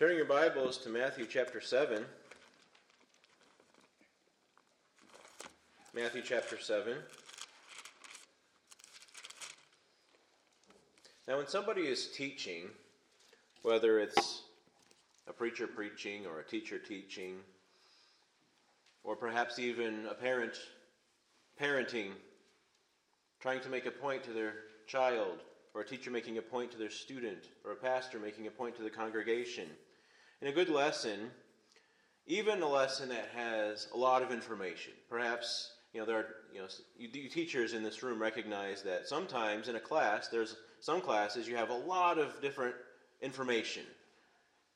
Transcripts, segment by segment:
Turning your Bibles to Matthew chapter 7. Matthew chapter 7. Now, when somebody is teaching, whether it's a preacher preaching or a teacher teaching, or perhaps even a parent parenting, trying to make a point to their child, or a teacher making a point to their student, or a pastor making a point to the congregation, in a good lesson, even a lesson that has a lot of information, perhaps you know there are you know you, you teachers in this room recognize that sometimes in a class there's some classes you have a lot of different information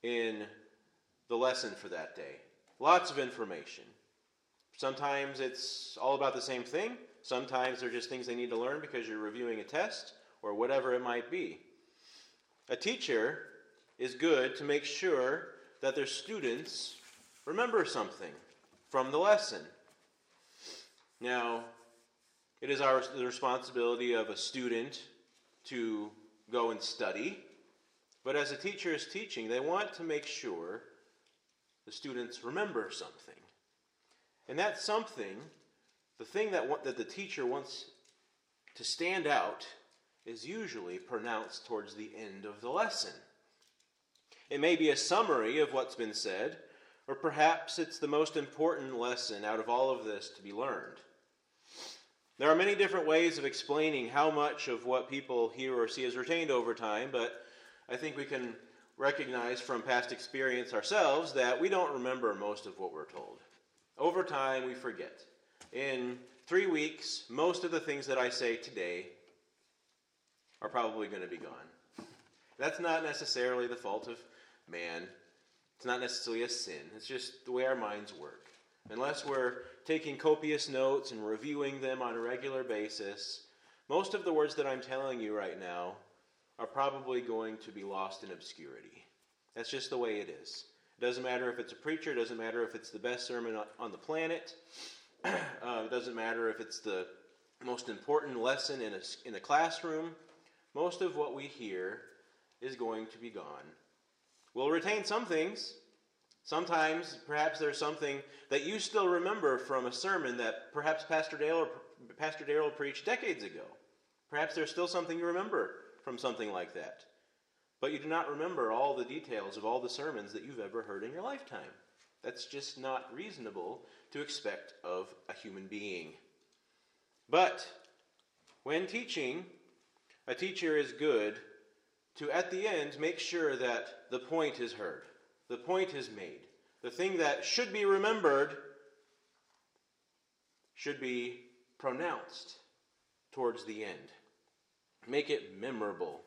in the lesson for that day. Lots of information. Sometimes it's all about the same thing. Sometimes they're just things they need to learn because you're reviewing a test or whatever it might be. A teacher is good to make sure that their students remember something from the lesson. Now, it is our the responsibility of a student to go and study, but as a teacher is teaching, they want to make sure the students remember something. And that something, the thing that, that the teacher wants to stand out, is usually pronounced towards the end of the lesson. It may be a summary of what's been said, or perhaps it's the most important lesson out of all of this to be learned. There are many different ways of explaining how much of what people hear or see is retained over time, but I think we can recognize from past experience ourselves that we don't remember most of what we're told. Over time, we forget. In three weeks, most of the things that I say today are probably going to be gone. That's not necessarily the fault of man. It's not necessarily a sin. It's just the way our minds work. Unless we're taking copious notes and reviewing them on a regular basis, most of the words that I'm telling you right now are probably going to be lost in obscurity. That's just the way it is. It doesn't matter if it's a preacher, it doesn't matter if it's the best sermon on the planet, uh, it doesn't matter if it's the most important lesson in a, in a classroom. Most of what we hear is going to be gone. We'll retain some things, Sometimes, perhaps there's something that you still remember from a sermon that perhaps Pastor Dale or Pastor Daryl preached decades ago. Perhaps there's still something you remember from something like that. But you do not remember all the details of all the sermons that you've ever heard in your lifetime. That's just not reasonable to expect of a human being. But when teaching, a teacher is good to, at the end, make sure that the point is heard the point is made. The thing that should be remembered should be pronounced towards the end. Make it memorable.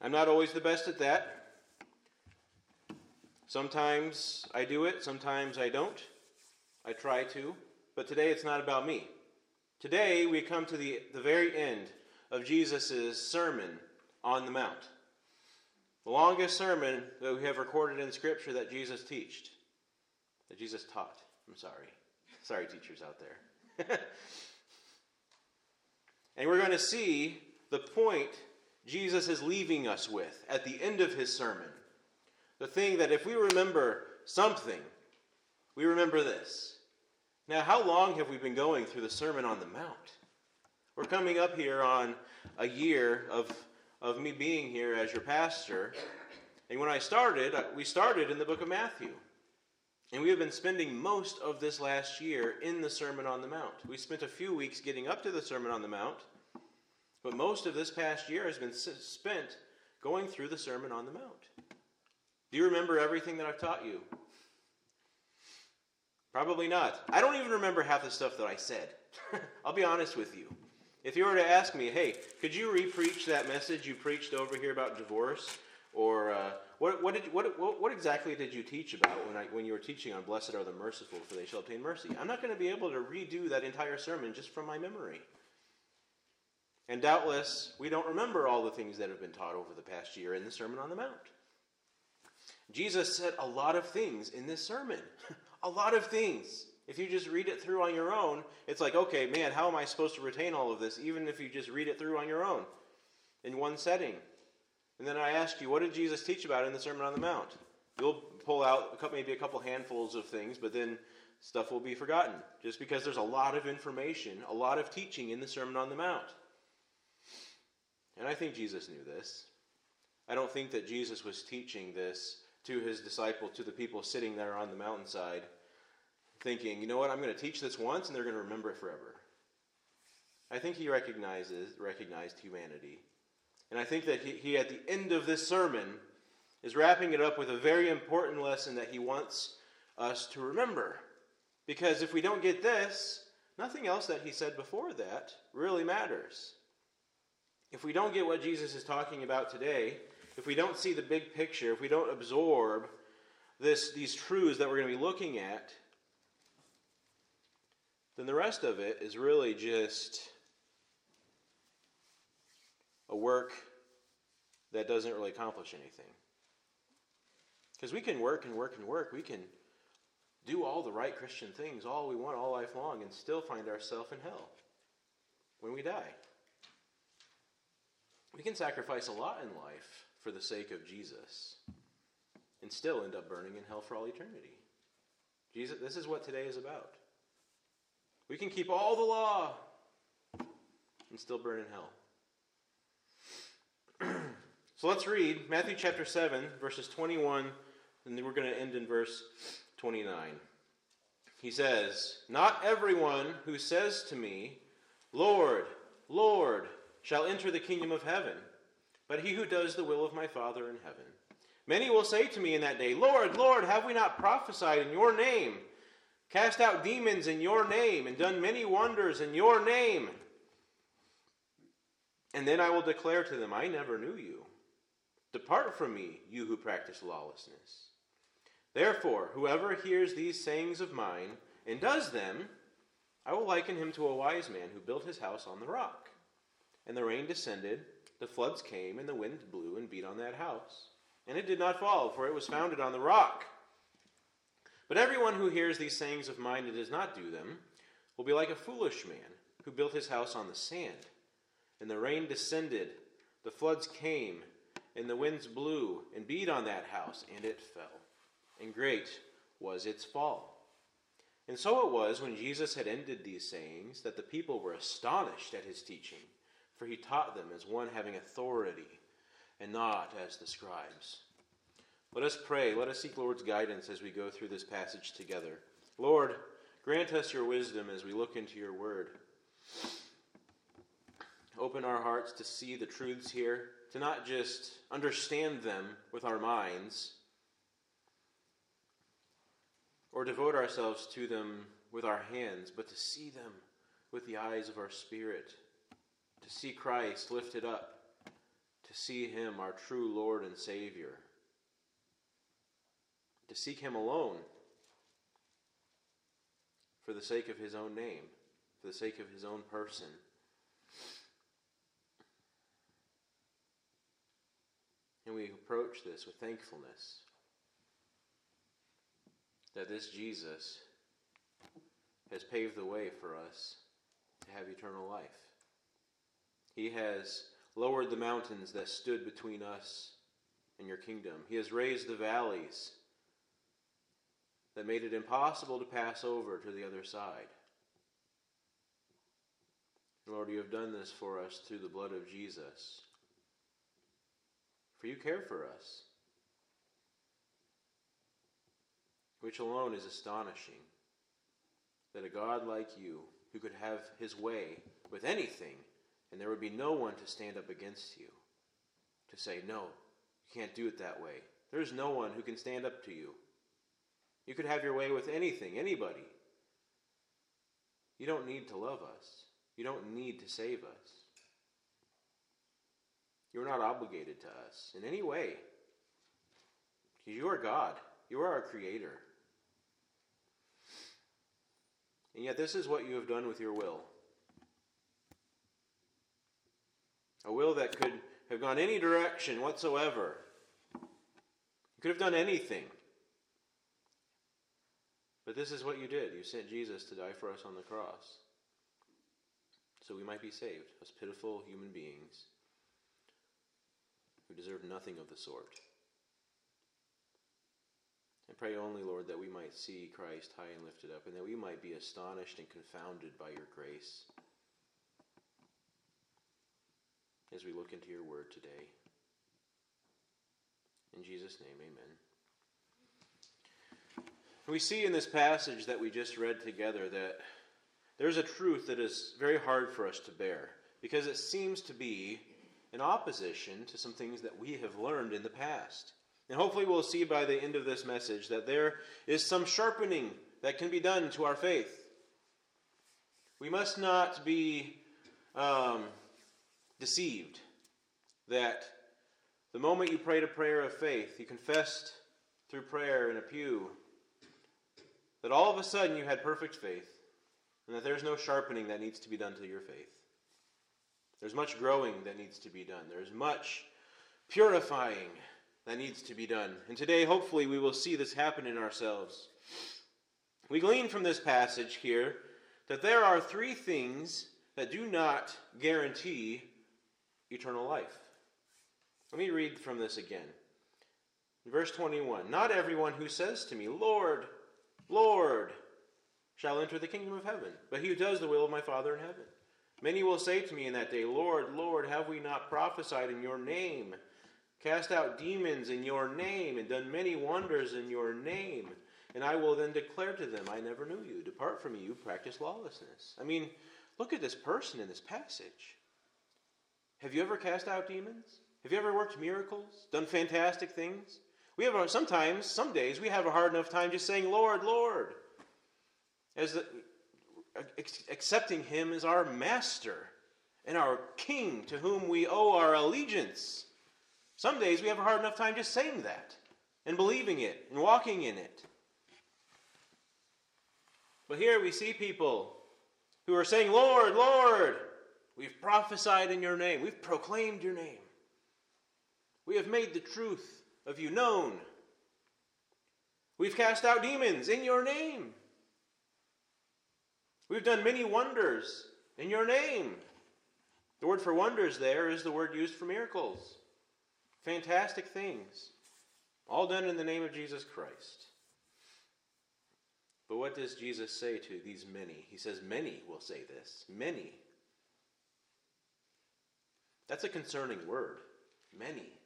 I'm not always the best at that. Sometimes I do it, sometimes I don't. I try to. But today it's not about me. Today we come to the, the very end of Jesus' Sermon on the Mount. The longest sermon that we have recorded in Scripture that Jesus taught. That Jesus taught. I'm sorry. Sorry, teachers out there. and we're going to see the point Jesus is leaving us with at the end of his sermon. The thing that if we remember something, we remember this. Now, how long have we been going through the Sermon on the Mount? We're coming up here on a year of of me being here as your pastor. And when I started, uh, we started in the book of Matthew. And we have been spending most of this last year in the Sermon on the Mount. We spent a few weeks getting up to the Sermon on the Mount, but most of this past year has been spent going through the Sermon on the Mount. Do you remember everything that I've taught you? Probably not. I don't even remember half the stuff that I said. I'll be honest with you. If you were to ask me, hey, could you repreach that message you preached over here about divorce? Or uh, what, what, did, what, what, exactly did you teach about when, I, when you were teaching on blessed are the merciful, for they shall obtain mercy? I'm not going to be able to redo that entire sermon just from my memory. And doubtless, we don't remember all the things that have been taught over the past year in the Sermon on the Mount. Jesus said a lot of things in this sermon. a lot of things. If you just read it through on your own, it's like, okay, man, how am I supposed to retain all of this, even if you just read it through on your own in one setting? And then I ask you, what did Jesus teach about in the Sermon on the Mount? You'll pull out maybe a couple handfuls of things, but then stuff will be forgotten just because there's a lot of information, a lot of teaching in the Sermon on the Mount. And I think Jesus knew this. I don't think that Jesus was teaching this to his disciple, to the people sitting there on the mountainside, thinking, you know what, I'm going to teach this once and they're going to remember it forever. I think he recognizes recognized humanity. And I think that he, he, at the end of this sermon, is wrapping it up with a very important lesson that he wants us to remember. Because if we don't get this, nothing else that he said before that really matters. If we don't get what Jesus is talking about today, if we don't see the big picture, if we don't absorb this, these truths that we're going to be looking at, then the rest of it is really just a work that doesn't really accomplish anything. Because we can work and work and work. We can do all the right Christian things all we want all life long and still find ourselves in hell when we die. We can sacrifice a lot in life for the sake of Jesus and still end up burning in hell for all eternity. Jesus, this is what today is about. We can keep all the law and still burn in hell. so let's read Matthew chapter 7, verses 21, and then we're going to end in verse 29. He says, Not everyone who says to me, Lord, Lord, shall enter the kingdom of heaven, but he who does the will of my Father in heaven. Many will say to me in that day, Lord, Lord, have we not prophesied in your name, cast out demons in your name, and done many wonders in your name? And then I will declare to them, I never knew you. Depart from me, you who practice lawlessness. Therefore, whoever hears these sayings of mine and does them, I will liken him to a wise man who built his house on the rock. And the rain descended, the floods came, and the wind blew and beat on that house. And it did not fall, for it was founded on the rock. But everyone who hears these sayings of mine and does not do them will be like a foolish man who built his house on the sand. And the rain descended, the floods came, and the winds blew and beat on that house, and it fell. And great was its fall. And so it was when Jesus had ended these sayings that the people were astonished at his teaching for he taught them as one having authority and not as the scribes. Let us pray. Let us seek Lord's guidance as we go through this passage together. Lord, grant us your wisdom as we look into your word. Open our hearts to see the truths here, to not just understand them with our minds or devote ourselves to them with our hands, but to see them with the eyes of our spirit to see Christ lifted up, to see Him, our true Lord and Savior, to seek Him alone for the sake of His own name, for the sake of His own person. And we approach this with thankfulness that this Jesus has paved the way for us to have eternal life. He has lowered the mountains that stood between us and your kingdom. He has raised the valleys that made it impossible to pass over to the other side. Lord, you have done this for us through the blood of Jesus. For you care for us, which alone is astonishing that a God like you, who could have his way with anything, and there would be no one to stand up against you to say, no, you can't do it that way. There's no one who can stand up to you. You could have your way with anything, anybody. You don't need to love us. You don't need to save us. You're not obligated to us in any way. Because you are God. You are our Creator. And yet, this is what you have done with your will. A will that could have gone any direction whatsoever. You could have done anything. But this is what you did. You sent Jesus to die for us on the cross. So we might be saved, us pitiful human beings who deserve nothing of the sort. And pray only, Lord, that we might see Christ high and lifted up, and that we might be astonished and confounded by your grace as we look into your word today. In Jesus' name, amen. We see in this passage that we just read together that there's a truth that is very hard for us to bear because it seems to be in opposition to some things that we have learned in the past. And hopefully, we'll see by the end of this message that there is some sharpening that can be done to our faith. We must not be um, deceived that the moment you prayed a prayer of faith, you confessed through prayer in a pew, that all of a sudden you had perfect faith, and that there's no sharpening that needs to be done to your faith. There's much growing that needs to be done. There's much purifying that needs to be done. And today, hopefully, we will see this happen in ourselves. We glean from this passage here that there are three things that do not guarantee eternal life. Let me read from this again. Verse 21 Not everyone who says to me, Lord, Lord, shall enter the kingdom of heaven, but he who does the will of my Father in heaven. Many will say to me in that day, Lord, Lord, have we not prophesied in your name, cast out demons in your name, and done many wonders in your name? And I will then declare to them, I never knew you. Depart from me, you practice lawlessness. I mean, look at this person in this passage. Have you ever cast out demons? Have you ever worked miracles? Done fantastic things? We have sometimes, some days, we have a hard enough time just saying, Lord, Lord. As the, accepting him as our master and our king to whom we owe our allegiance. Some days we have a hard enough time just saying that and believing it and walking in it. But here we see people who are saying, Lord, Lord, we've prophesied in your name, we've proclaimed your name, we have made the truth of you known, we've cast out demons in your name. We've done many wonders in your name. The word for wonders there is the word used for miracles. Fantastic things. All done in the name of Jesus Christ. But what does Jesus say to these many? He says, Many will say this. Many. That's a concerning word. Many.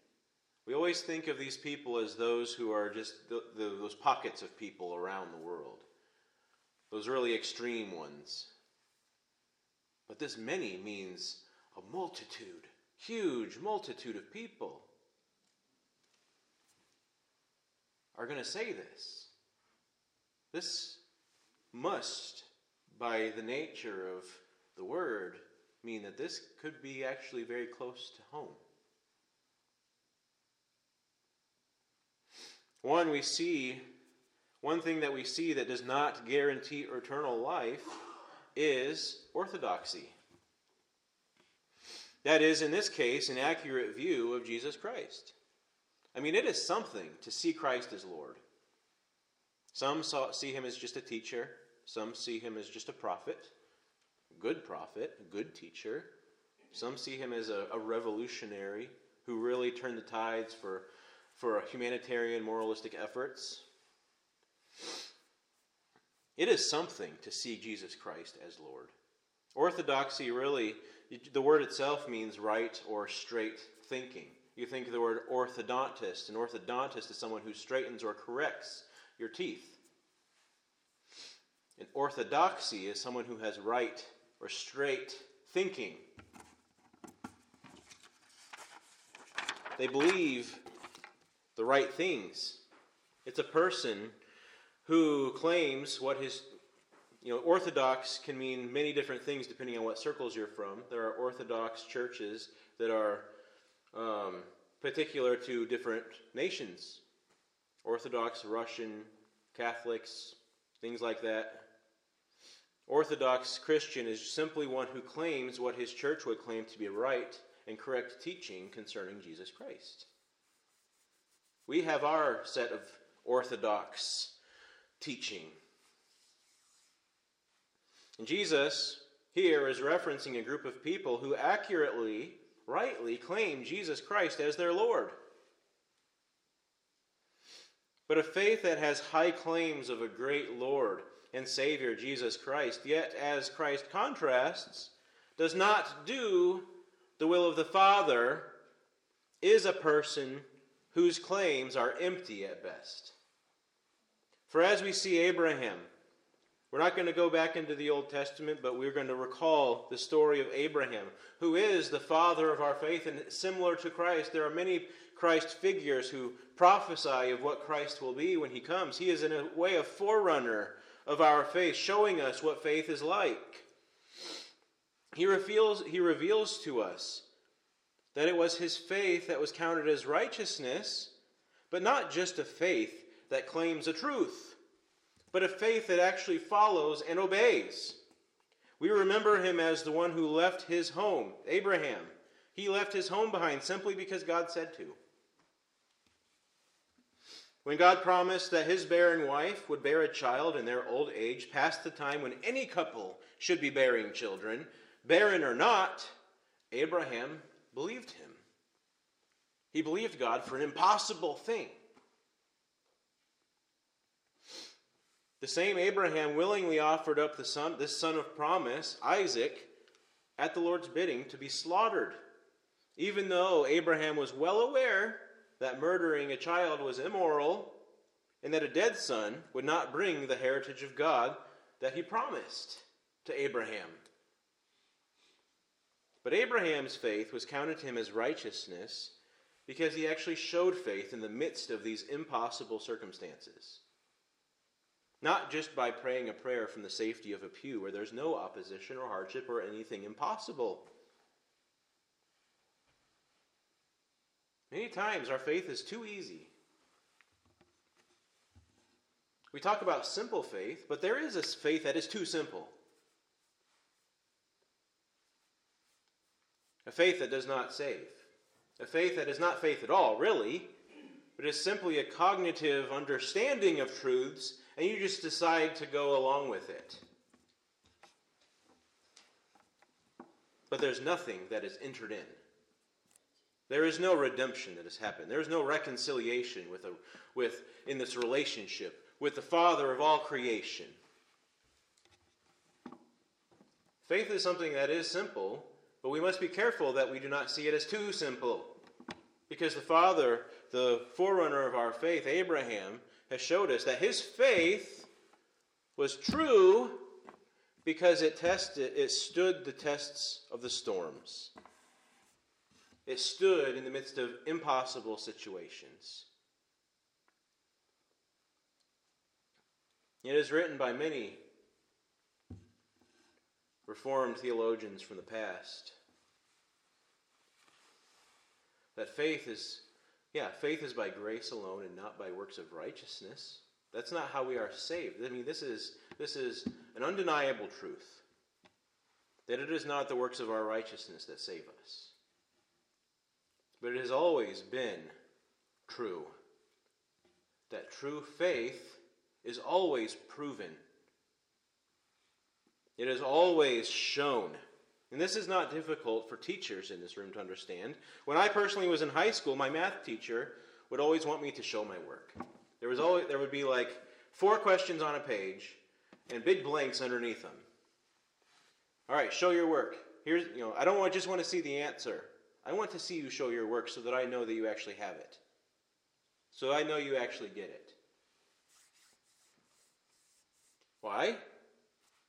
We always think of these people as those who are just the, the, those pockets of people around the world those really extreme ones. But this many means a multitude, huge multitude of people are going to say this. This must, by the nature of the word, mean that this could be actually very close to home. One, we see one thing that we see that does not guarantee eternal life is orthodoxy. That is, in this case, an accurate view of Jesus Christ. I mean, it is something to see Christ as Lord. Some saw, see him as just a teacher, some see him as just a prophet, good prophet, good teacher. Some see him as a, a revolutionary who really turned the tides for, for humanitarian, moralistic efforts. It is something to see Jesus Christ as Lord. Orthodoxy really, the word itself means right or straight thinking. You think of the word orthodontist. An orthodontist is someone who straightens or corrects your teeth. An orthodoxy is someone who has right or straight thinking. They believe the right things. It's a person who claims what his you know orthodox can mean many different things depending on what circles you're from. There are orthodox churches that are um, particular to different nations. Orthodox russian catholics things like that. Orthodox christian is simply one who claims what his church would claim to be right and correct teaching concerning jesus christ we have our set of orthodox teaching. And Jesus here is referencing a group of people who accurately, rightly claim Jesus Christ as their Lord. but a faith that has high claims of a great Lord and Savior, Jesus Christ, yet, as Christ contrasts, does not do the will of the Father, is a person whose claims are empty at best. For as we see Abraham, we're not going to go back into the Old Testament, but we're going to recall the story of Abraham, who is the father of our faith. And similar to Christ, there are many Christ figures who prophesy of what Christ will be when he comes. He is, in a way, a forerunner of our faith, showing us what faith is like. He reveals, he reveals to us that it was his faith that was counted as righteousness, but not just a faith that claims a truth but a faith that actually follows and obeys. We remember him as the one who left his home, Abraham. He left his home behind simply because God said to. When God promised that his barren wife would bear a child in their old age, past the time when any couple should be bearing children, barren or not, Abraham believed him. He believed God for an impossible thing. The same Abraham willingly offered up the son, this son of promise, Isaac, at the Lord's bidding to be slaughtered, even though Abraham was well aware that murdering a child was immoral and that a dead son would not bring the heritage of God that he promised to Abraham. But Abraham's faith was counted to him as righteousness because he actually showed faith in the midst of these impossible circumstances. Not just by praying a prayer from the safety of a pew where there's no opposition or hardship or anything impossible. Many times our faith is too easy. We talk about simple faith, but there is a faith that is too simple. A faith that does not save. A faith that is not faith at all, really, but is simply a cognitive understanding of truths and you just decide to go along with it. But there's nothing that is entered in. There is no redemption that has happened. There is no reconciliation with, a, with in this relationship with the Father of all creation. Faith is something that is simple, but we must be careful that we do not see it as too simple. Because the Father, the forerunner of our faith, Abraham, has showed us that his faith was true because it tested it stood the tests of the storms. It stood in the midst of impossible situations. It is written by many Reformed theologians from the past that faith is yeah, faith is by grace alone and not by works of righteousness. That's not how we are saved. I mean, this is, this is an undeniable truth that it is not the works of our righteousness that save us. But it has always been true that true faith is always proven, it is always shown. And this is not difficult for teachers in this room to understand. When I personally was in high school, my math teacher would always want me to show my work. There was always there would be like four questions on a page and big blanks underneath them. All right, show your work. Here's you know, I don't want, just want to see the answer. I want to see you show your work so that I know that you actually have it. So I know you actually get it. Why?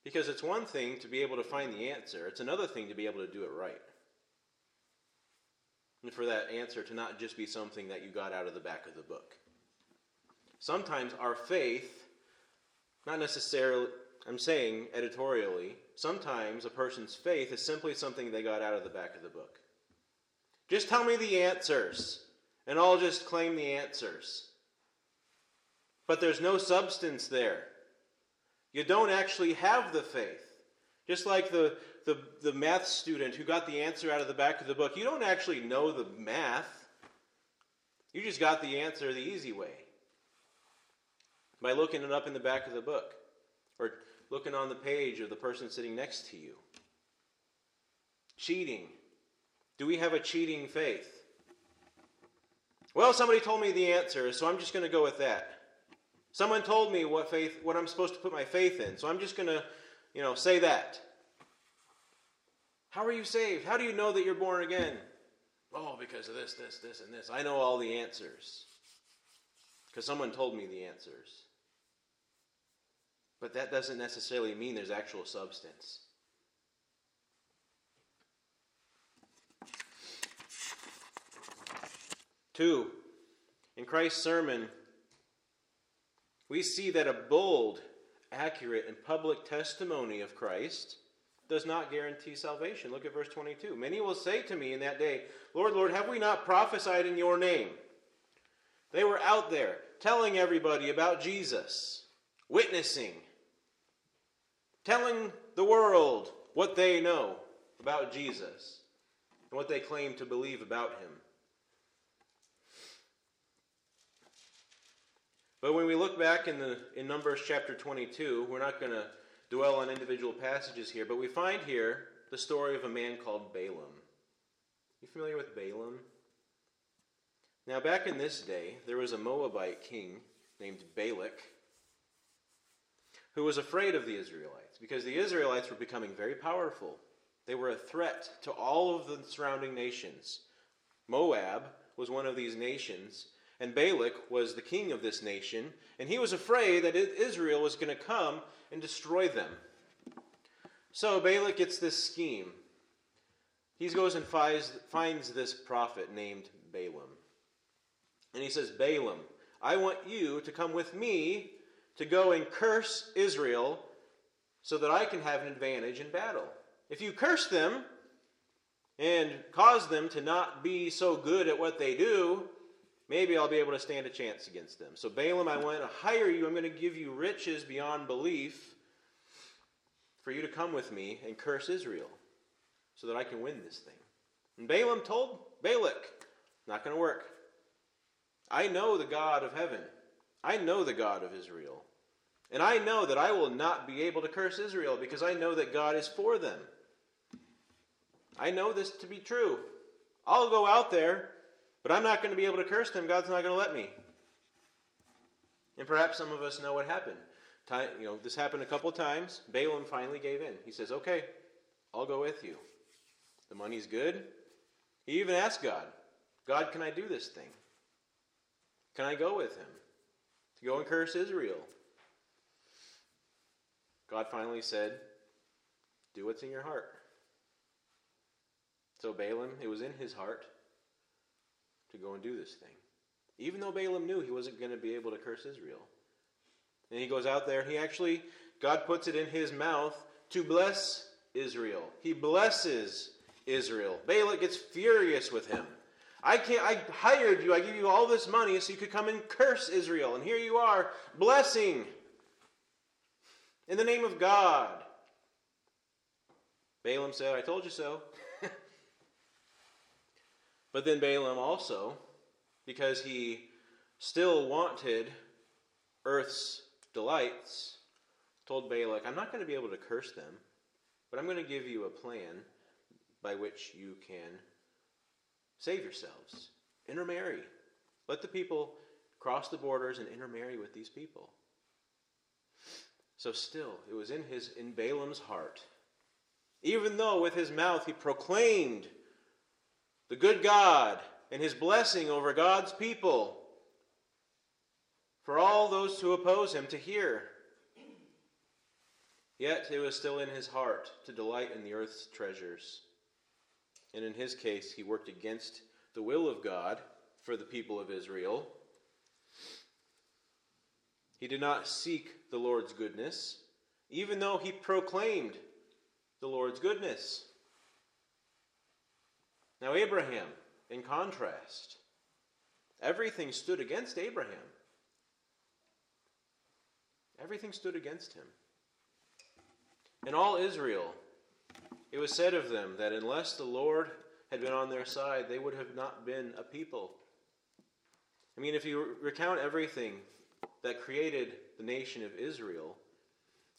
Because it's one thing to be able to find the answer, it's another thing to be able to do it right. And for that answer to not just be something that you got out of the back of the book. Sometimes our faith, not necessarily, I'm saying editorially, sometimes a person's faith is simply something they got out of the back of the book. Just tell me the answers, and I'll just claim the answers. But there's no substance there. You don't actually have the faith. Just like the, the, the math student who got the answer out of the back of the book, you don't actually know the math. You just got the answer the easy way by looking it up in the back of the book or looking on the page of the person sitting next to you. Cheating. Do we have a cheating faith? Well, somebody told me the answer, so I'm just going to go with that. Someone told me what faith what I'm supposed to put my faith in. So I'm just going to, you know, say that. How are you saved? How do you know that you're born again? Oh, because of this, this, this, and this. I know all the answers. Because someone told me the answers. But that doesn't necessarily mean there's actual substance. Two, in Christ's sermon, we see that a bold, accurate, and public testimony of Christ does not guarantee salvation. Look at verse 22. Many will say to me in that day, Lord, Lord, have we not prophesied in your name? They were out there telling everybody about Jesus, witnessing, telling the world what they know about Jesus and what they claim to believe about him. But when we look back in the in Numbers chapter 22, we're not going to dwell on individual passages here, but we find here the story of a man called Balaam. You familiar with Balaam? Now, back in this day, there was a Moabite king named Balak who was afraid of the Israelites because the Israelites were becoming very powerful. They were a threat to all of the surrounding nations. Moab was one of these nations, and Balak was the king of this nation, and he was afraid that Israel was going to come and destroy them. So Balak gets this scheme. He goes and finds, this prophet named Balaam. And he says, Balaam, I want you to come with me to go and curse Israel so that I can have an advantage in battle. If you curse them and cause them to not be so good at what they do, maybe I'll be able to stand a chance against them. So, Balaam, I want to hire you. I'm going to give you riches beyond belief for you to come with me and curse Israel so that I can win this thing. And Balaam told Balak, not going to work. I know the God of heaven. I know the God of Israel. And I know that I will not be able to curse Israel because I know that God is for them. I know this to be true. I'll go out there but I'm not going to be able to curse them. God's not going to let me. And perhaps some of us know what happened. Time, you know, this happened a couple times. Balaam finally gave in. He says, "Okay, I'll go with you. The money's good." He even asked God, "God, can I do this thing? Can I go with him to go and curse Israel?" God finally said, "Do what's in your heart." So Balaam, it was in his heart to go and do this thing. Even though Balaam knew he wasn't going to be able to curse Israel. And he goes out there, and he actually, God puts it in his mouth to bless Israel. He blesses Israel. Balak gets furious with him. I can't I hired you, I give you all this money so you could come and curse Israel. And here you are, blessing in the name of God. Balaam said, I told you so. But then Balaam also, because he still wanted earth's delights, told Balak, I'm not going to be able to curse them, but I'm going to give you a plan by which you can save yourselves. Intermarry. Let the people cross the borders and intermarry with these people. So still, it was in his in Balaam's heart. Even though with his mouth he proclaimed the good God and his blessing over God's people for all those who oppose him to hear. Yet it was still in his heart to delight in the earth's treasures. And in his case, he worked against the will of God for the people of Israel. He did not seek the Lord's goodness, even though he proclaimed the Lord's goodness. Now, Abraham, in contrast, everything stood against Abraham. Everything stood against him. In all Israel, it was said of them that unless the Lord had been on their side, they would have not been a people. I mean, if you recount everything that created the nation of Israel,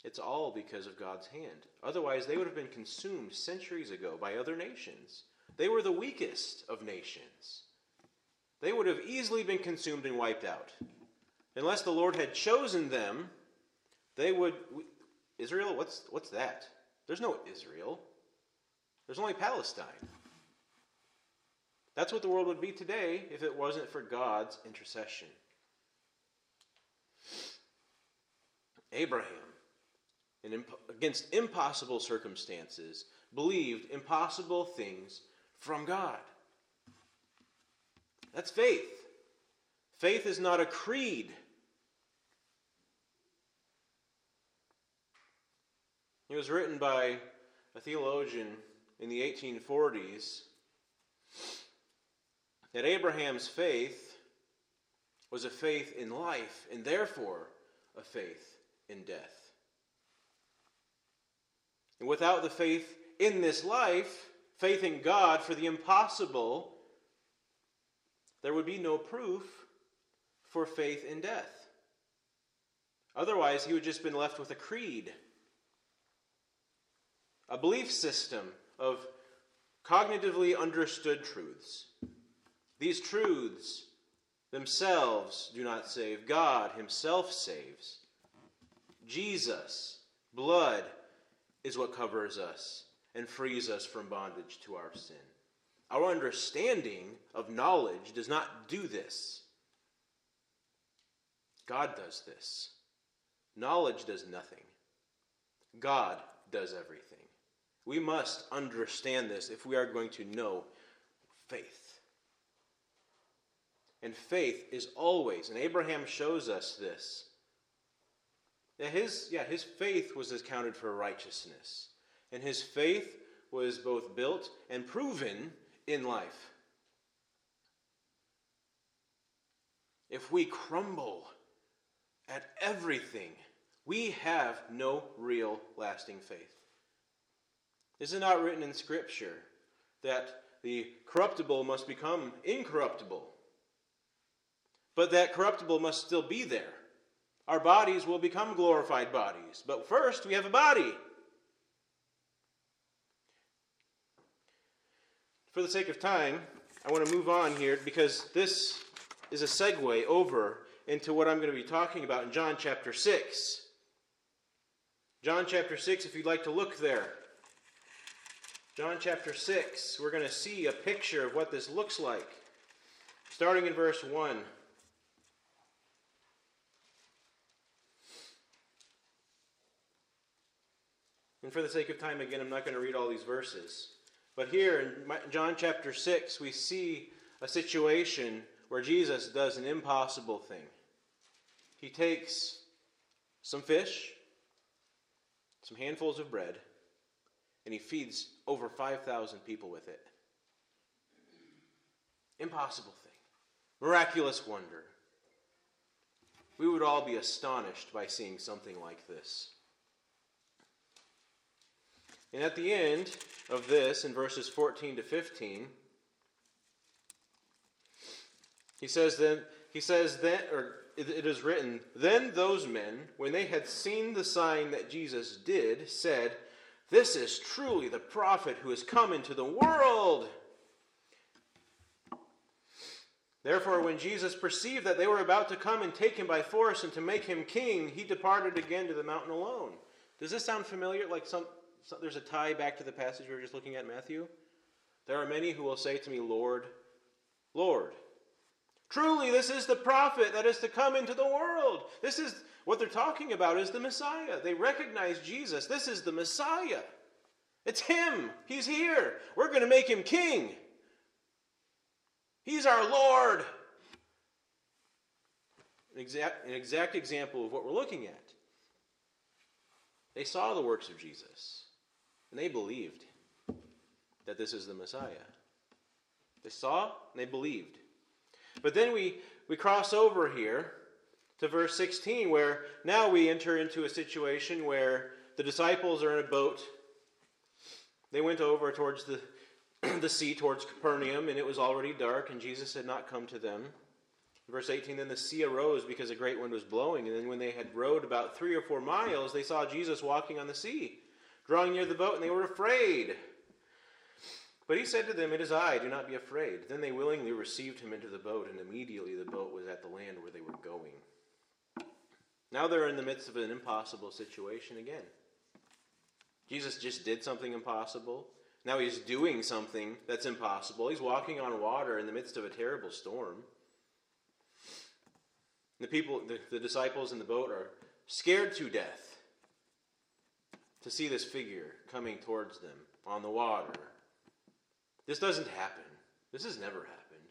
it's all because of God's hand. Otherwise, they would have been consumed centuries ago by other nations. They were the weakest of nations. They would have easily been consumed and wiped out. Unless the Lord had chosen them, they would. Israel, what's, what's that? There's no Israel. There's only Palestine. That's what the world would be today if it wasn't for God's intercession. Abraham, imp- against impossible circumstances, believed impossible things from God. That's faith. Faith is not a creed. It was written by a theologian in the 1840s that Abraham's faith was a faith in life and therefore a faith in death. And without the faith in this life, faith in God for the impossible, there would be no proof for faith in death. Otherwise, he would just been left with a creed, a belief system of cognitively understood truths. These truths themselves do not save, God Himself saves. Jesus, blood, is what covers us and frees us from bondage to our sin. Our understanding of knowledge does not do this. God does this. Knowledge does nothing. God does everything. We must understand this if we are going to know faith. And faith is always, and Abraham shows us this. That his, yeah, his faith was accounted for righteousness. And his faith was both built and proven in life. If we crumble at everything, we have no real lasting faith. Is it not written in Scripture that the corruptible must become incorruptible? But that corruptible must still be there. Our bodies will become glorified bodies. But first, we have a body. For the sake of time, I want to move on here because this is a segue over into what I'm going to be talking about in John chapter 6. John chapter 6, if you'd like to look there. John chapter 6, we're going to see a picture of what this looks like. Starting in verse 1. And for the sake of time, again, I'm not going to read all these verses. But here in John chapter 6, we see a situation where Jesus does an impossible thing. He takes some fish, some handfuls of bread, and he feeds over 5,000 people with it. Impossible thing. Miraculous wonder. We would all be astonished by seeing something like this. And at the end of this, in verses 14 to 15, he says then he says that or it is written, then those men, when they had seen the sign that Jesus did, said, this is truly the prophet who has come into the world. Therefore, when Jesus perceived that they were about to come and take him by force and to make him king, he departed again to the mountain alone. Does this sound familiar? Like some, some there's a tie back to the passage we were just looking at, Matthew. There are many who will say to me, Lord, Lord. Truly, this is the prophet that is to come into the world. This is what they're talking about is the Messiah. They recognize Jesus. This is the Messiah. It's him. He's here. We're going to make him king. He's our Lord. An exact, an exact example of what we're looking at. They saw the works of Jesus, and they believed that this is the Messiah. They saw and they believed. But then we, we cross over here to verse 16, where now we enter into a situation where the disciples are in a boat. They went over towards the, the sea, towards Capernaum, and it was already dark, and Jesus had not come to them. Verse 18 Then the sea arose because a great wind was blowing, and then when they had rowed about three or four miles, they saw Jesus walking on the sea, drawing near the boat, and they were afraid. But he said to them, It is I, do not be afraid. Then they willingly received him into the boat, and immediately the boat was at the land where they were going. Now they're in the midst of an impossible situation again. Jesus just did something impossible. Now he's doing something that's impossible. He's walking on water in the midst of a terrible storm. The people, the, the disciples in the boat are scared to death to see this figure coming towards them on the water. This doesn't happen. This has never happened.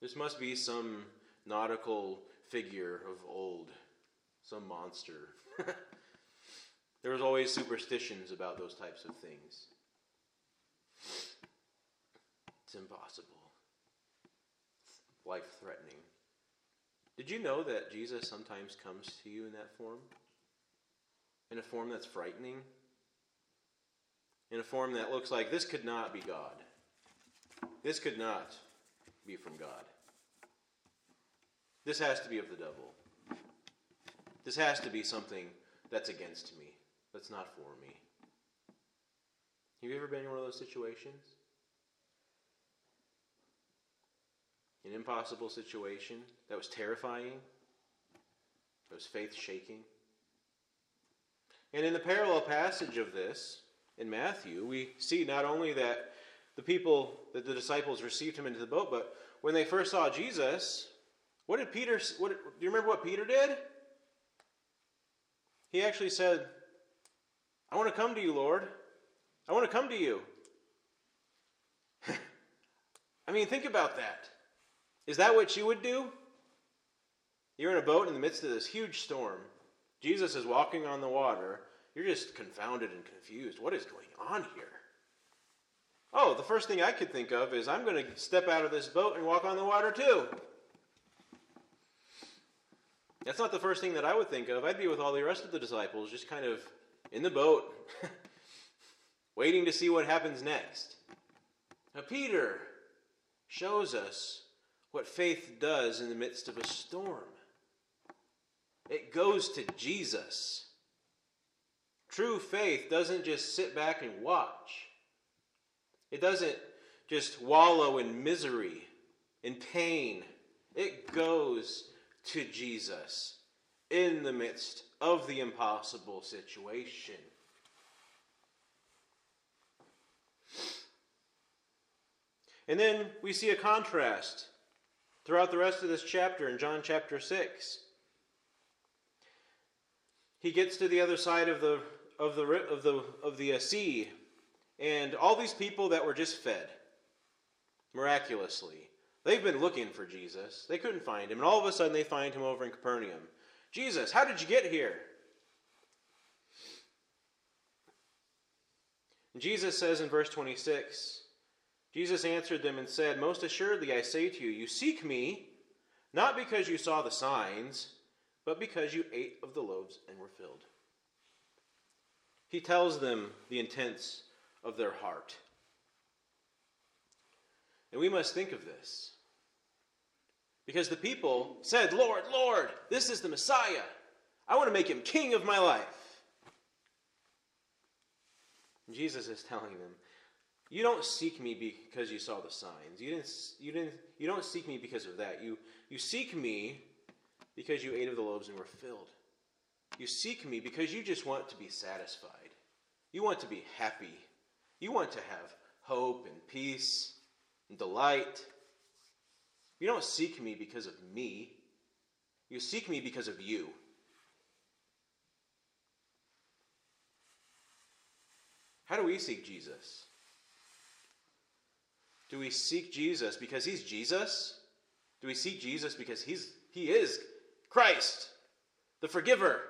This must be some nautical figure of old, some monster. there was always superstitions about those types of things. It's impossible. Life threatening. Did you know that Jesus sometimes comes to you in that form? In a form that's frightening? In a form that looks like this could not be God. This could not be from God. This has to be of the devil. This has to be something that's against me, that's not for me. Have you ever been in one of those situations? An impossible situation that was terrifying, that was faith shaking. And in the parallel passage of this, in Matthew, we see not only that the people, that the disciples received him into the boat, but when they first saw Jesus, what did Peter, what, do you remember what Peter did? He actually said, I want to come to you, Lord. I want to come to you. I mean, think about that. Is that what you would do? You're in a boat in the midst of this huge storm. Jesus is walking on the water. You're just confounded and confused. What is going on here? Oh, the first thing I could think of is I'm going to step out of this boat and walk on the water too. That's not the first thing that I would think of. I'd be with all the rest of the disciples, just kind of in the boat, waiting to see what happens next. Now, Peter shows us what faith does in the midst of a storm it goes to Jesus. True faith doesn't just sit back and watch, it doesn't just wallow in misery, in pain. It goes to Jesus in the midst of the impossible situation. And then we see a contrast throughout the rest of this chapter in John chapter 6. He gets to the other side of the of the of the of the uh, sea and all these people that were just fed miraculously They've been looking for Jesus. They couldn't find him. And all of a sudden, they find him over in Capernaum. Jesus, how did you get here? Jesus says in verse 26 Jesus answered them and said, Most assuredly I say to you, you seek me, not because you saw the signs, but because you ate of the loaves and were filled. He tells them the intents of their heart. And we must think of this. Because the people said, Lord, Lord, this is the Messiah. I want to make him king of my life. And Jesus is telling them, you don't seek me because you saw the signs. You didn't, you didn't you don't seek me because of that. You you seek me because you ate of the loaves and were filled. You seek me because you just want to be satisfied. You want to be happy. You want to have hope and peace and delight. You don't seek me because of me. You seek me because of you. How do we seek Jesus? Do we seek Jesus because he's Jesus? Do we seek Jesus because he's he is Christ, the forgiver,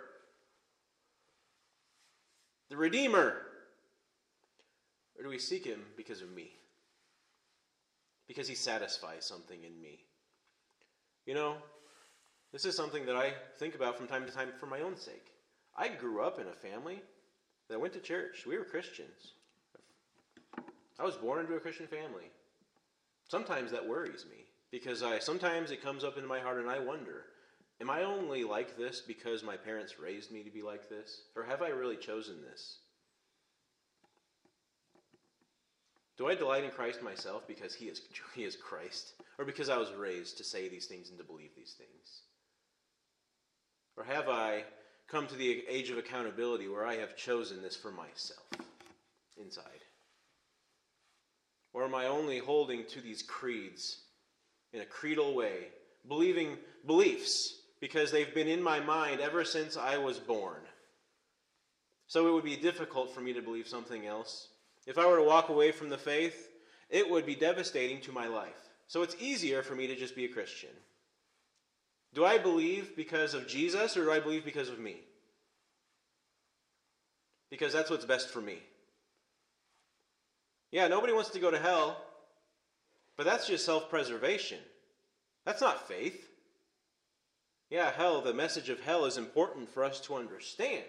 the redeemer? Or do we seek him because of me? because he satisfies something in me. You know, this is something that I think about from time to time for my own sake. I grew up in a family that went to church. We were Christians. I was born into a Christian family. Sometimes that worries me because I sometimes it comes up into my heart and I wonder, am I only like this because my parents raised me to be like this or have I really chosen this? Do I delight in Christ myself because he is, he is Christ? Or because I was raised to say these things and to believe these things? Or have I come to the age of accountability where I have chosen this for myself inside? Or am I only holding to these creeds in a creedal way, believing beliefs because they've been in my mind ever since I was born? So it would be difficult for me to believe something else. If I were to walk away from the faith, it would be devastating to my life. So it's easier for me to just be a Christian. Do I believe because of Jesus or do I believe because of me? Because that's what's best for me. Yeah, nobody wants to go to hell, but that's just self preservation. That's not faith. Yeah, hell, the message of hell is important for us to understand.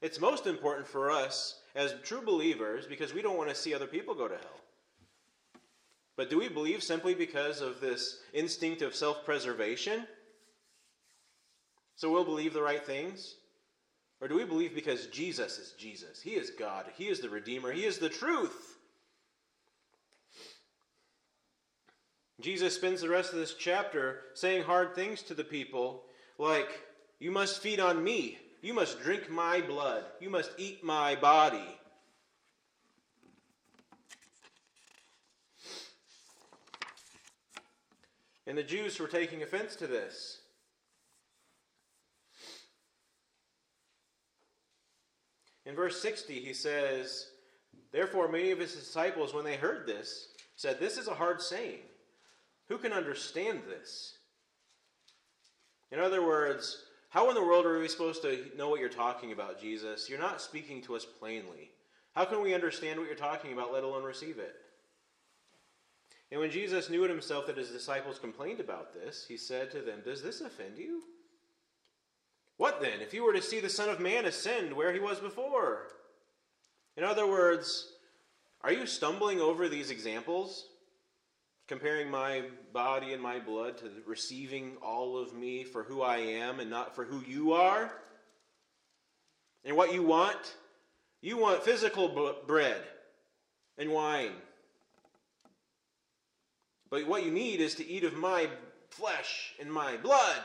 It's most important for us as true believers because we don't want to see other people go to hell. But do we believe simply because of this instinct of self preservation? So we'll believe the right things? Or do we believe because Jesus is Jesus? He is God. He is the Redeemer. He is the truth. Jesus spends the rest of this chapter saying hard things to the people, like, You must feed on me. You must drink my blood. You must eat my body. And the Jews were taking offense to this. In verse 60, he says, Therefore, many of his disciples, when they heard this, said, This is a hard saying. Who can understand this? In other words, how in the world are we supposed to know what you're talking about, Jesus? You're not speaking to us plainly. How can we understand what you're talking about, let alone receive it? And when Jesus knew it himself that his disciples complained about this, he said to them, Does this offend you? What then, if you were to see the Son of Man ascend where he was before? In other words, are you stumbling over these examples? Comparing my body and my blood to receiving all of me for who I am and not for who you are? And what you want? You want physical bread and wine. But what you need is to eat of my flesh and my blood.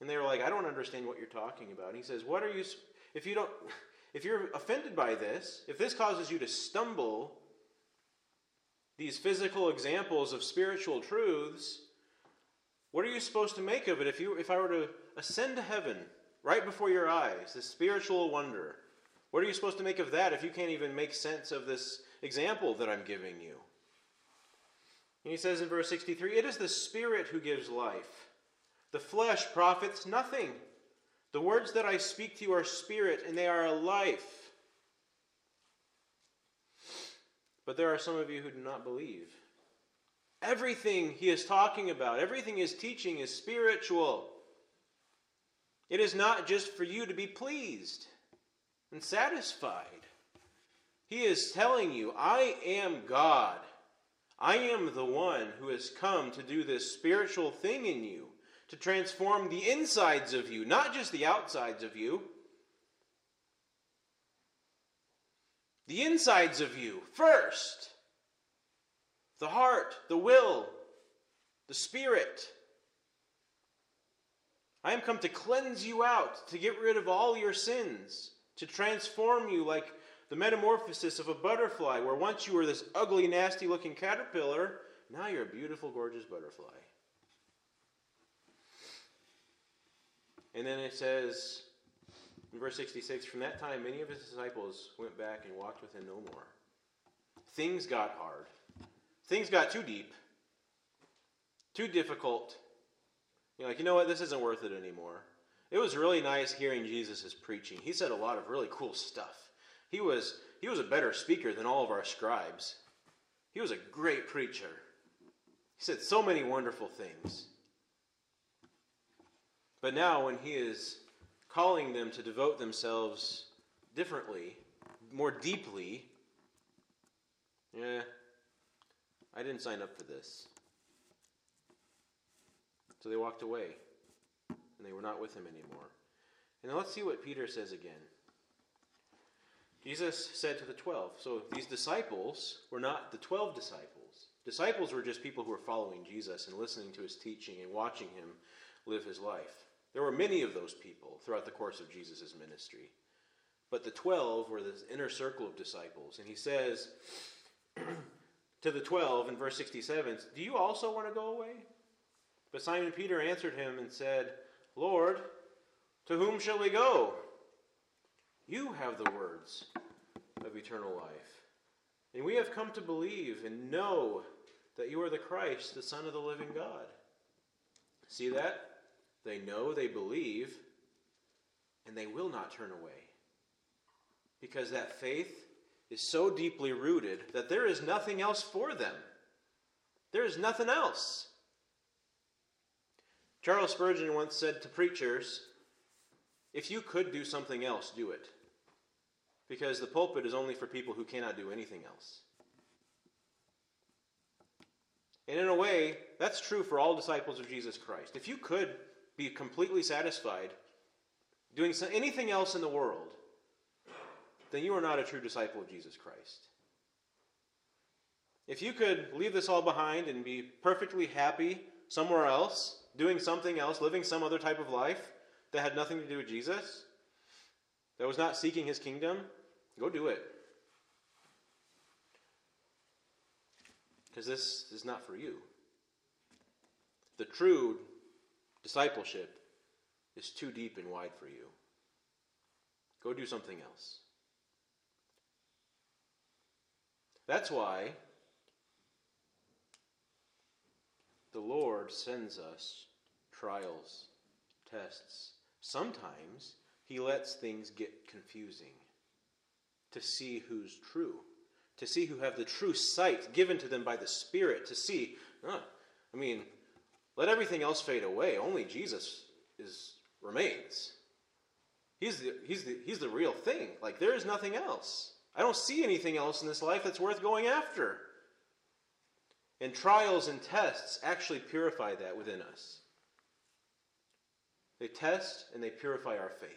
And they were like, I don't understand what you're talking about. And he says, What are you, if you don't, if you're offended by this, if this causes you to stumble, these physical examples of spiritual truths, what are you supposed to make of it if you if I were to ascend to heaven right before your eyes, this spiritual wonder? What are you supposed to make of that if you can't even make sense of this example that I'm giving you? And he says in verse 63 It is the Spirit who gives life. The flesh profits nothing. The words that I speak to you are spirit, and they are a life. But there are some of you who do not believe. Everything he is talking about, everything he is teaching is spiritual. It is not just for you to be pleased and satisfied. He is telling you, I am God. I am the one who has come to do this spiritual thing in you, to transform the insides of you, not just the outsides of you. The insides of you first. The heart, the will, the spirit. I am come to cleanse you out, to get rid of all your sins, to transform you like the metamorphosis of a butterfly, where once you were this ugly, nasty looking caterpillar, now you're a beautiful, gorgeous butterfly. And then it says in verse 66 From that time, many of his disciples went back and walked with him no more. Things got hard, things got too deep, too difficult. You're like, you know what? This isn't worth it anymore. It was really nice hearing Jesus' preaching. He said a lot of really cool stuff. He was, he was a better speaker than all of our scribes. He was a great preacher. He said so many wonderful things. But now, when he is calling them to devote themselves differently, more deeply, yeah, I didn't sign up for this. So they walked away, and they were not with him anymore. And now let's see what Peter says again. Jesus said to the twelve, so these disciples were not the twelve disciples. Disciples were just people who were following Jesus and listening to his teaching and watching him live his life. There were many of those people throughout the course of Jesus' ministry. But the 12 were this inner circle of disciples. And he says to the 12 in verse 67 Do you also want to go away? But Simon Peter answered him and said, Lord, to whom shall we go? You have the words of eternal life. And we have come to believe and know that you are the Christ, the Son of the living God. See that? They know, they believe, and they will not turn away. Because that faith is so deeply rooted that there is nothing else for them. There is nothing else. Charles Spurgeon once said to preachers, If you could do something else, do it. Because the pulpit is only for people who cannot do anything else. And in a way, that's true for all disciples of Jesus Christ. If you could be completely satisfied doing anything else in the world, then you are not a true disciple of Jesus Christ. If you could leave this all behind and be perfectly happy somewhere else, doing something else, living some other type of life that had nothing to do with Jesus, that was not seeking his kingdom, go do it. Because this is not for you. The true discipleship is too deep and wide for you. Go do something else. That's why the Lord sends us trials, tests. Sometimes He lets things get confusing to see who's true, to see who have the true sight given to them by the Spirit, to see, I mean, let everything else fade away. Only Jesus is remains. He's the, he's the, he's the real thing. Like, there is nothing else. I don't see anything else in this life that's worth going after. And trials and tests actually purify that within us. They test and they purify our faith.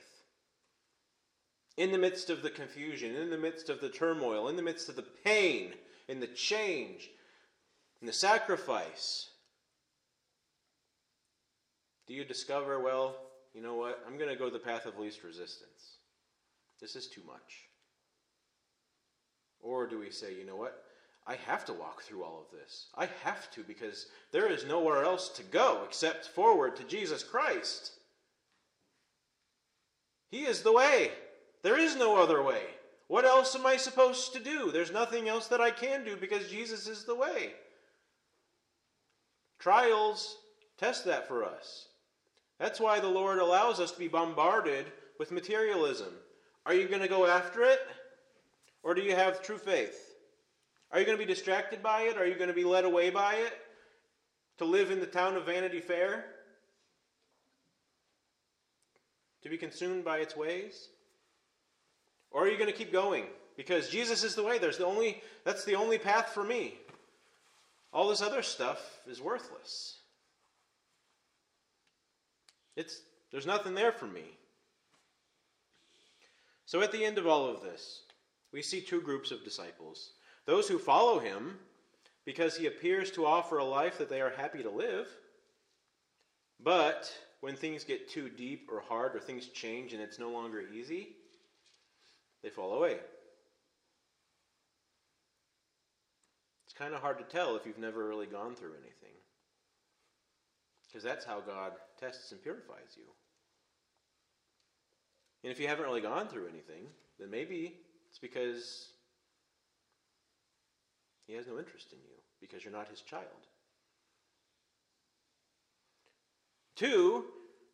In the midst of the confusion, in the midst of the turmoil, in the midst of the pain, in the change, in the sacrifice, do you discover, well, you know what? I'm going to go the path of least resistance. This is too much. Or do we say, you know what? I have to walk through all of this. I have to because there is nowhere else to go except forward to Jesus Christ. He is the way. There is no other way. What else am I supposed to do? There's nothing else that I can do because Jesus is the way. Trials test that for us. That's why the Lord allows us to be bombarded with materialism. Are you going to go after it? Or do you have true faith? Are you going to be distracted by it? Are you going to be led away by it? To live in the town of Vanity Fair? To be consumed by its ways? Or are you going to keep going? Because Jesus is the way. There's the only that's the only path for me. All this other stuff is worthless. It's there's nothing there for me. So at the end of all of this, we see two groups of disciples those who follow him because he appears to offer a life that they are happy to live, but when things get too deep or hard or things change and it's no longer easy, they fall away. It's kind of hard to tell if you've never really gone through anything. Because that's how God tests and purifies you. And if you haven't really gone through anything, then maybe it's because he has no interest in you, because you're not his child. Two,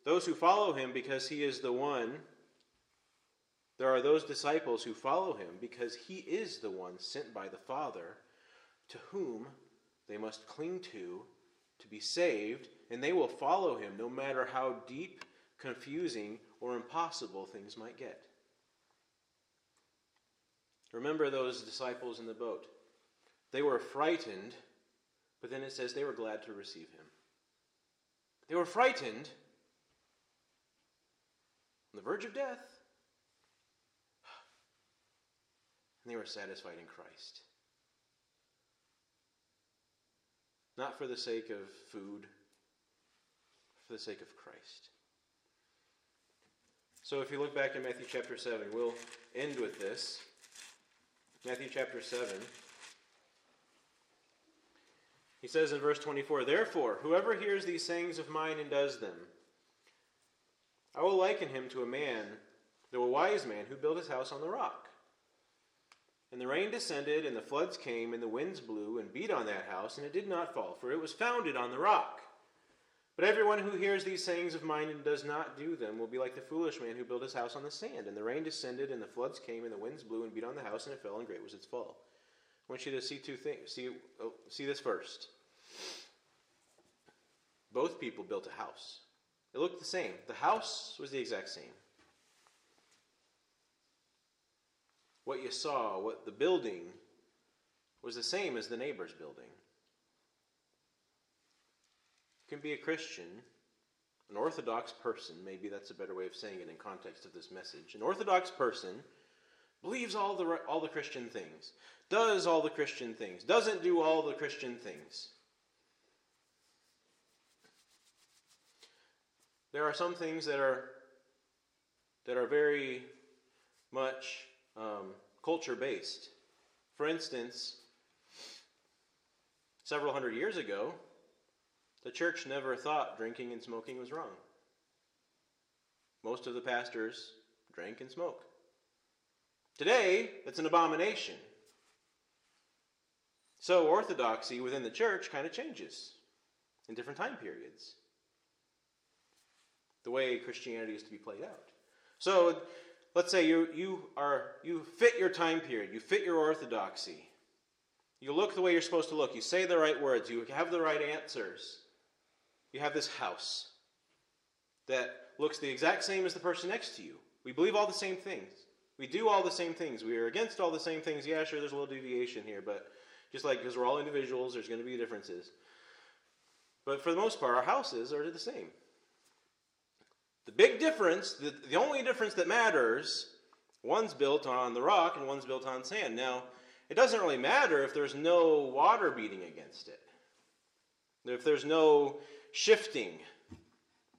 those who follow him because he is the one. There are those disciples who follow him because he is the one sent by the Father to whom they must cling to to be saved, and they will follow him no matter how deep, confusing, or impossible things might get. Remember those disciples in the boat. They were frightened, but then it says they were glad to receive him. They were frightened on the verge of death, and they were satisfied in Christ. Not for the sake of food, for the sake of Christ. So if you look back in Matthew chapter 7, we'll end with this. Matthew chapter 7. He says in verse 24, Therefore, whoever hears these sayings of mine and does them, I will liken him to a man, to a wise man who built his house on the rock. And the rain descended, and the floods came, and the winds blew and beat on that house, and it did not fall, for it was founded on the rock. But everyone who hears these sayings of mine and does not do them will be like the foolish man who built his house on the sand. And the rain descended, and the floods came, and the winds blew and beat on the house, and it fell, and great was its fall. I want you to see two things. See, oh, see this first. Both people built a house. It looked the same. The house was the exact same. What you saw, what the building was the same as the neighbor's building. Can be a Christian, an Orthodox person, maybe that's a better way of saying it in context of this message. An Orthodox person believes all the, all the Christian things, does all the Christian things, doesn't do all the Christian things. There are some things that are that are very much um, culture based. For instance, several hundred years ago, the church never thought drinking and smoking was wrong. Most of the pastors drank and smoked. Today, it's an abomination. So, orthodoxy within the church kind of changes in different time periods. The way Christianity is to be played out. So, let's say you, you are you fit your time period, you fit your orthodoxy. You look the way you're supposed to look, you say the right words, you have the right answers. You have this house that looks the exact same as the person next to you. We believe all the same things. We do all the same things. We are against all the same things. Yeah, sure, there's a little deviation here, but just like because we're all individuals, there's going to be differences. But for the most part, our houses are the same. The big difference, the, the only difference that matters, one's built on the rock and one's built on sand. Now, it doesn't really matter if there's no water beating against it. If there's no shifting,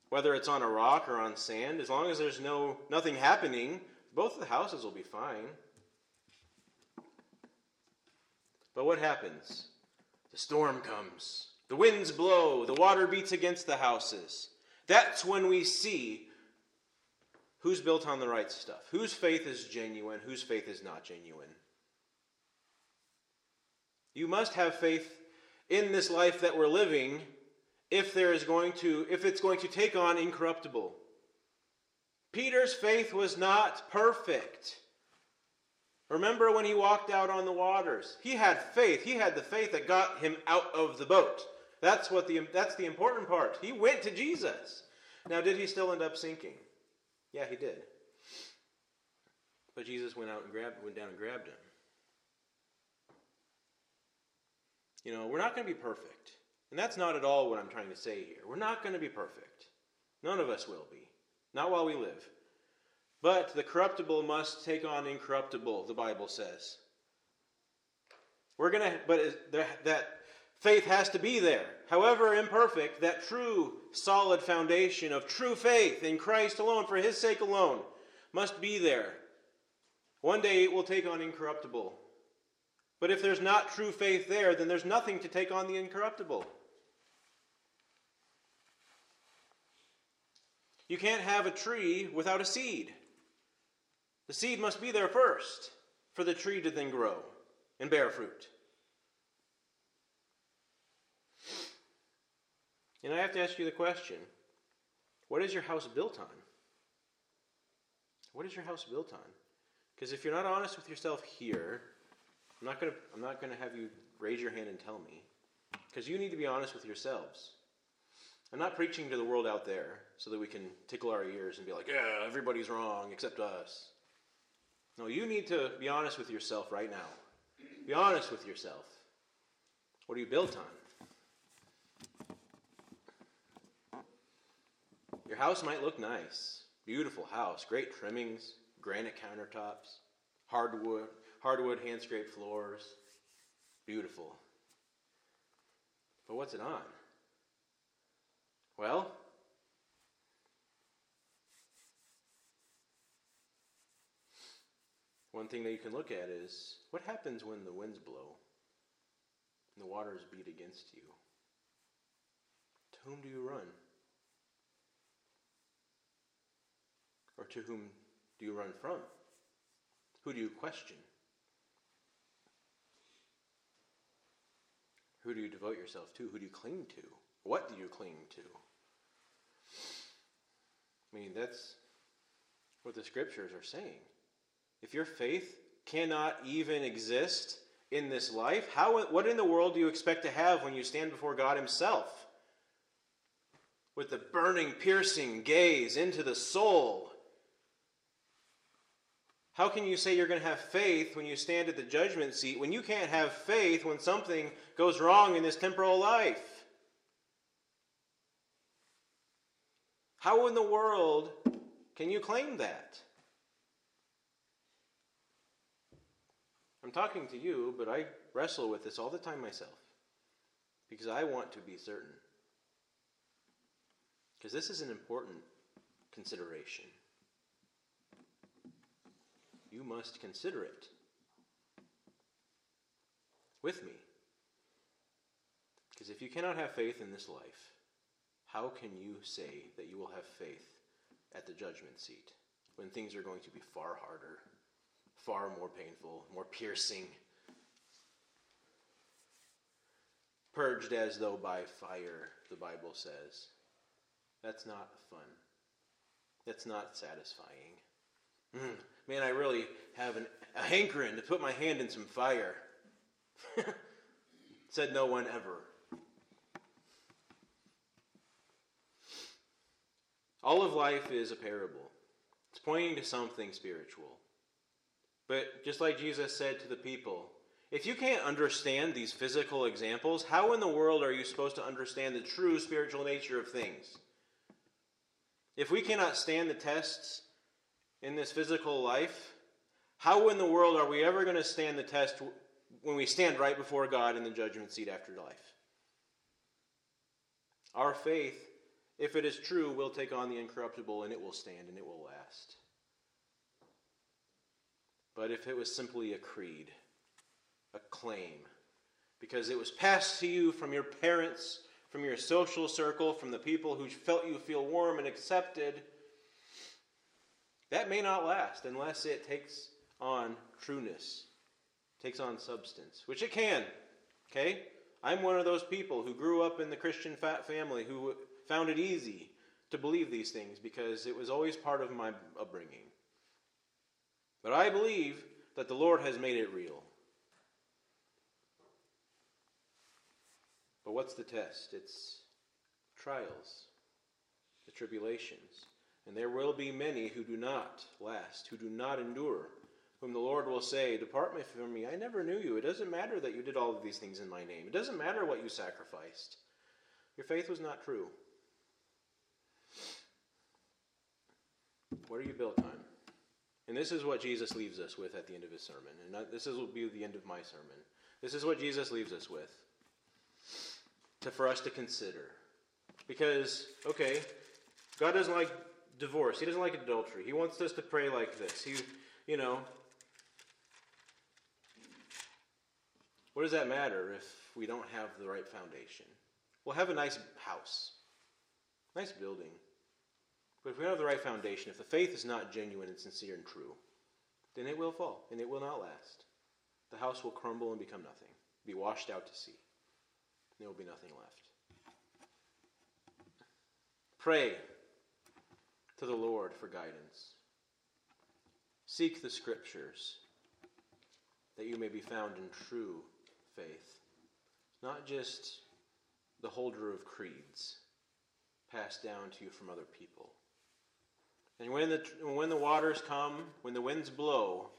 whether it's on a rock or on sand, as long as there's no nothing happening, both the houses will be fine. But what happens? The storm comes. The winds blow. The water beats against the houses. That's when we see who's built on the right stuff, whose faith is genuine, whose faith is not genuine. You must have faith in this life that we're living if there is going to if it's going to take on incorruptible. Peter's faith was not perfect. Remember when he walked out on the waters? He had faith. He had the faith that got him out of the boat. That's what the that's the important part. He went to Jesus. Now did he still end up sinking? Yeah, he did. But Jesus went out and grabbed went down and grabbed him. You know, we're not going to be perfect. And that's not at all what I'm trying to say here. We're not going to be perfect. None of us will be. Not while we live. But the corruptible must take on incorruptible, the Bible says. We're going to, but that Faith has to be there. However imperfect, that true, solid foundation of true faith in Christ alone, for His sake alone, must be there. One day it will take on incorruptible. But if there's not true faith there, then there's nothing to take on the incorruptible. You can't have a tree without a seed. The seed must be there first for the tree to then grow and bear fruit. And I have to ask you the question what is your house built on? What is your house built on? Because if you're not honest with yourself here, I'm not going to I'm not going to have you raise your hand and tell me because you need to be honest with yourselves. I'm not preaching to the world out there so that we can tickle our ears and be like, "Yeah, everybody's wrong except us." No, you need to be honest with yourself right now. Be honest with yourself. What are you built on? Your house might look nice. Beautiful house, great trimmings, granite countertops, hardwood, hardwood hand scraped floors. Beautiful. But what's it on? Well, one thing that you can look at is what happens when the winds blow and the waters beat against you? To whom do you run? Or to whom do you run from? Who do you question? Who do you devote yourself to? Who do you cling to? What do you cling to? I mean, that's what the scriptures are saying. If your faith cannot even exist in this life, how, what in the world do you expect to have when you stand before God Himself? With the burning, piercing gaze into the soul. How can you say you're going to have faith when you stand at the judgment seat when you can't have faith when something goes wrong in this temporal life? How in the world can you claim that? I'm talking to you, but I wrestle with this all the time myself because I want to be certain. Because this is an important consideration. You must consider it with me. Because if you cannot have faith in this life, how can you say that you will have faith at the judgment seat when things are going to be far harder, far more painful, more piercing, purged as though by fire, the Bible says? That's not fun. That's not satisfying. Mm, man, I really have an, a hankering to put my hand in some fire. Said no one ever. All of life is a parable. It's pointing to something spiritual. But just like Jesus said to the people, if you can't understand these physical examples, how in the world are you supposed to understand the true spiritual nature of things? If we cannot stand the tests in this physical life, how in the world are we ever going to stand the test when we stand right before God in the judgment seat after life? Our faith, if it is true, we'll take on the incorruptible and it will stand and it will last. But if it was simply a creed, a claim, because it was passed to you from your parents, from your social circle, from the people who felt you feel warm and accepted, that may not last unless it takes on trueness, takes on substance, which it can. Okay? I'm one of those people who grew up in the Christian fat family who found it easy to believe these things because it was always part of my upbringing. But I believe that the Lord has made it real. But what's the test? It's trials, the tribulations. And there will be many who do not last, who do not endure, whom the Lord will say, Depart me from me, I never knew you. It doesn't matter that you did all of these things in my name, it doesn't matter what you sacrificed. Your faith was not true. What are you built on? And this is what Jesus leaves us with at the end of his sermon. And this will be the end of my sermon. This is what Jesus leaves us with to, for us to consider. Because, okay, God doesn't like divorce. He doesn't like adultery. He wants us to pray like this. He, you know, what does that matter if we don't have the right foundation? We'll have a nice house, nice building. But if we don't have the right foundation, if the faith is not genuine and sincere and true, then it will fall and it will not last. The house will crumble and become nothing, be washed out to sea. There will be nothing left. Pray to the Lord for guidance. Seek the scriptures that you may be found in true faith, not just the holder of creeds passed down to you from other people. And when the, when the waters come, when the winds blow,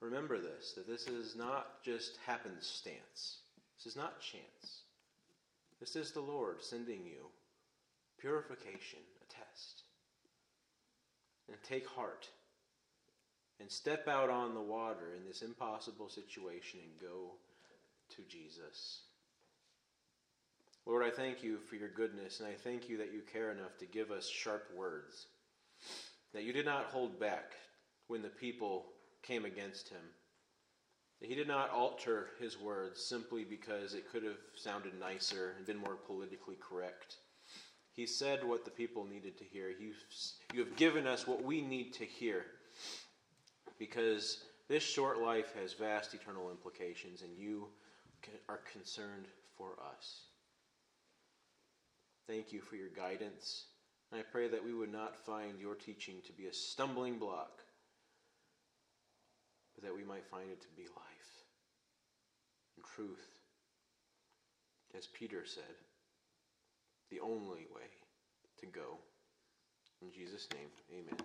remember this that this is not just happenstance. This is not chance. This is the Lord sending you purification, a test. And take heart and step out on the water in this impossible situation and go to Jesus. Lord, I thank you for your goodness, and I thank you that you care enough to give us sharp words, that you did not hold back when the people came against him. That he did not alter his words simply because it could have sounded nicer and been more politically correct. He said what the people needed to hear. You, you have given us what we need to hear because this short life has vast eternal implications, and you are concerned for us. Thank you for your guidance. And I pray that we would not find your teaching to be a stumbling block, but that we might find it to be life and truth. As Peter said, the only way to go. In Jesus' name, amen.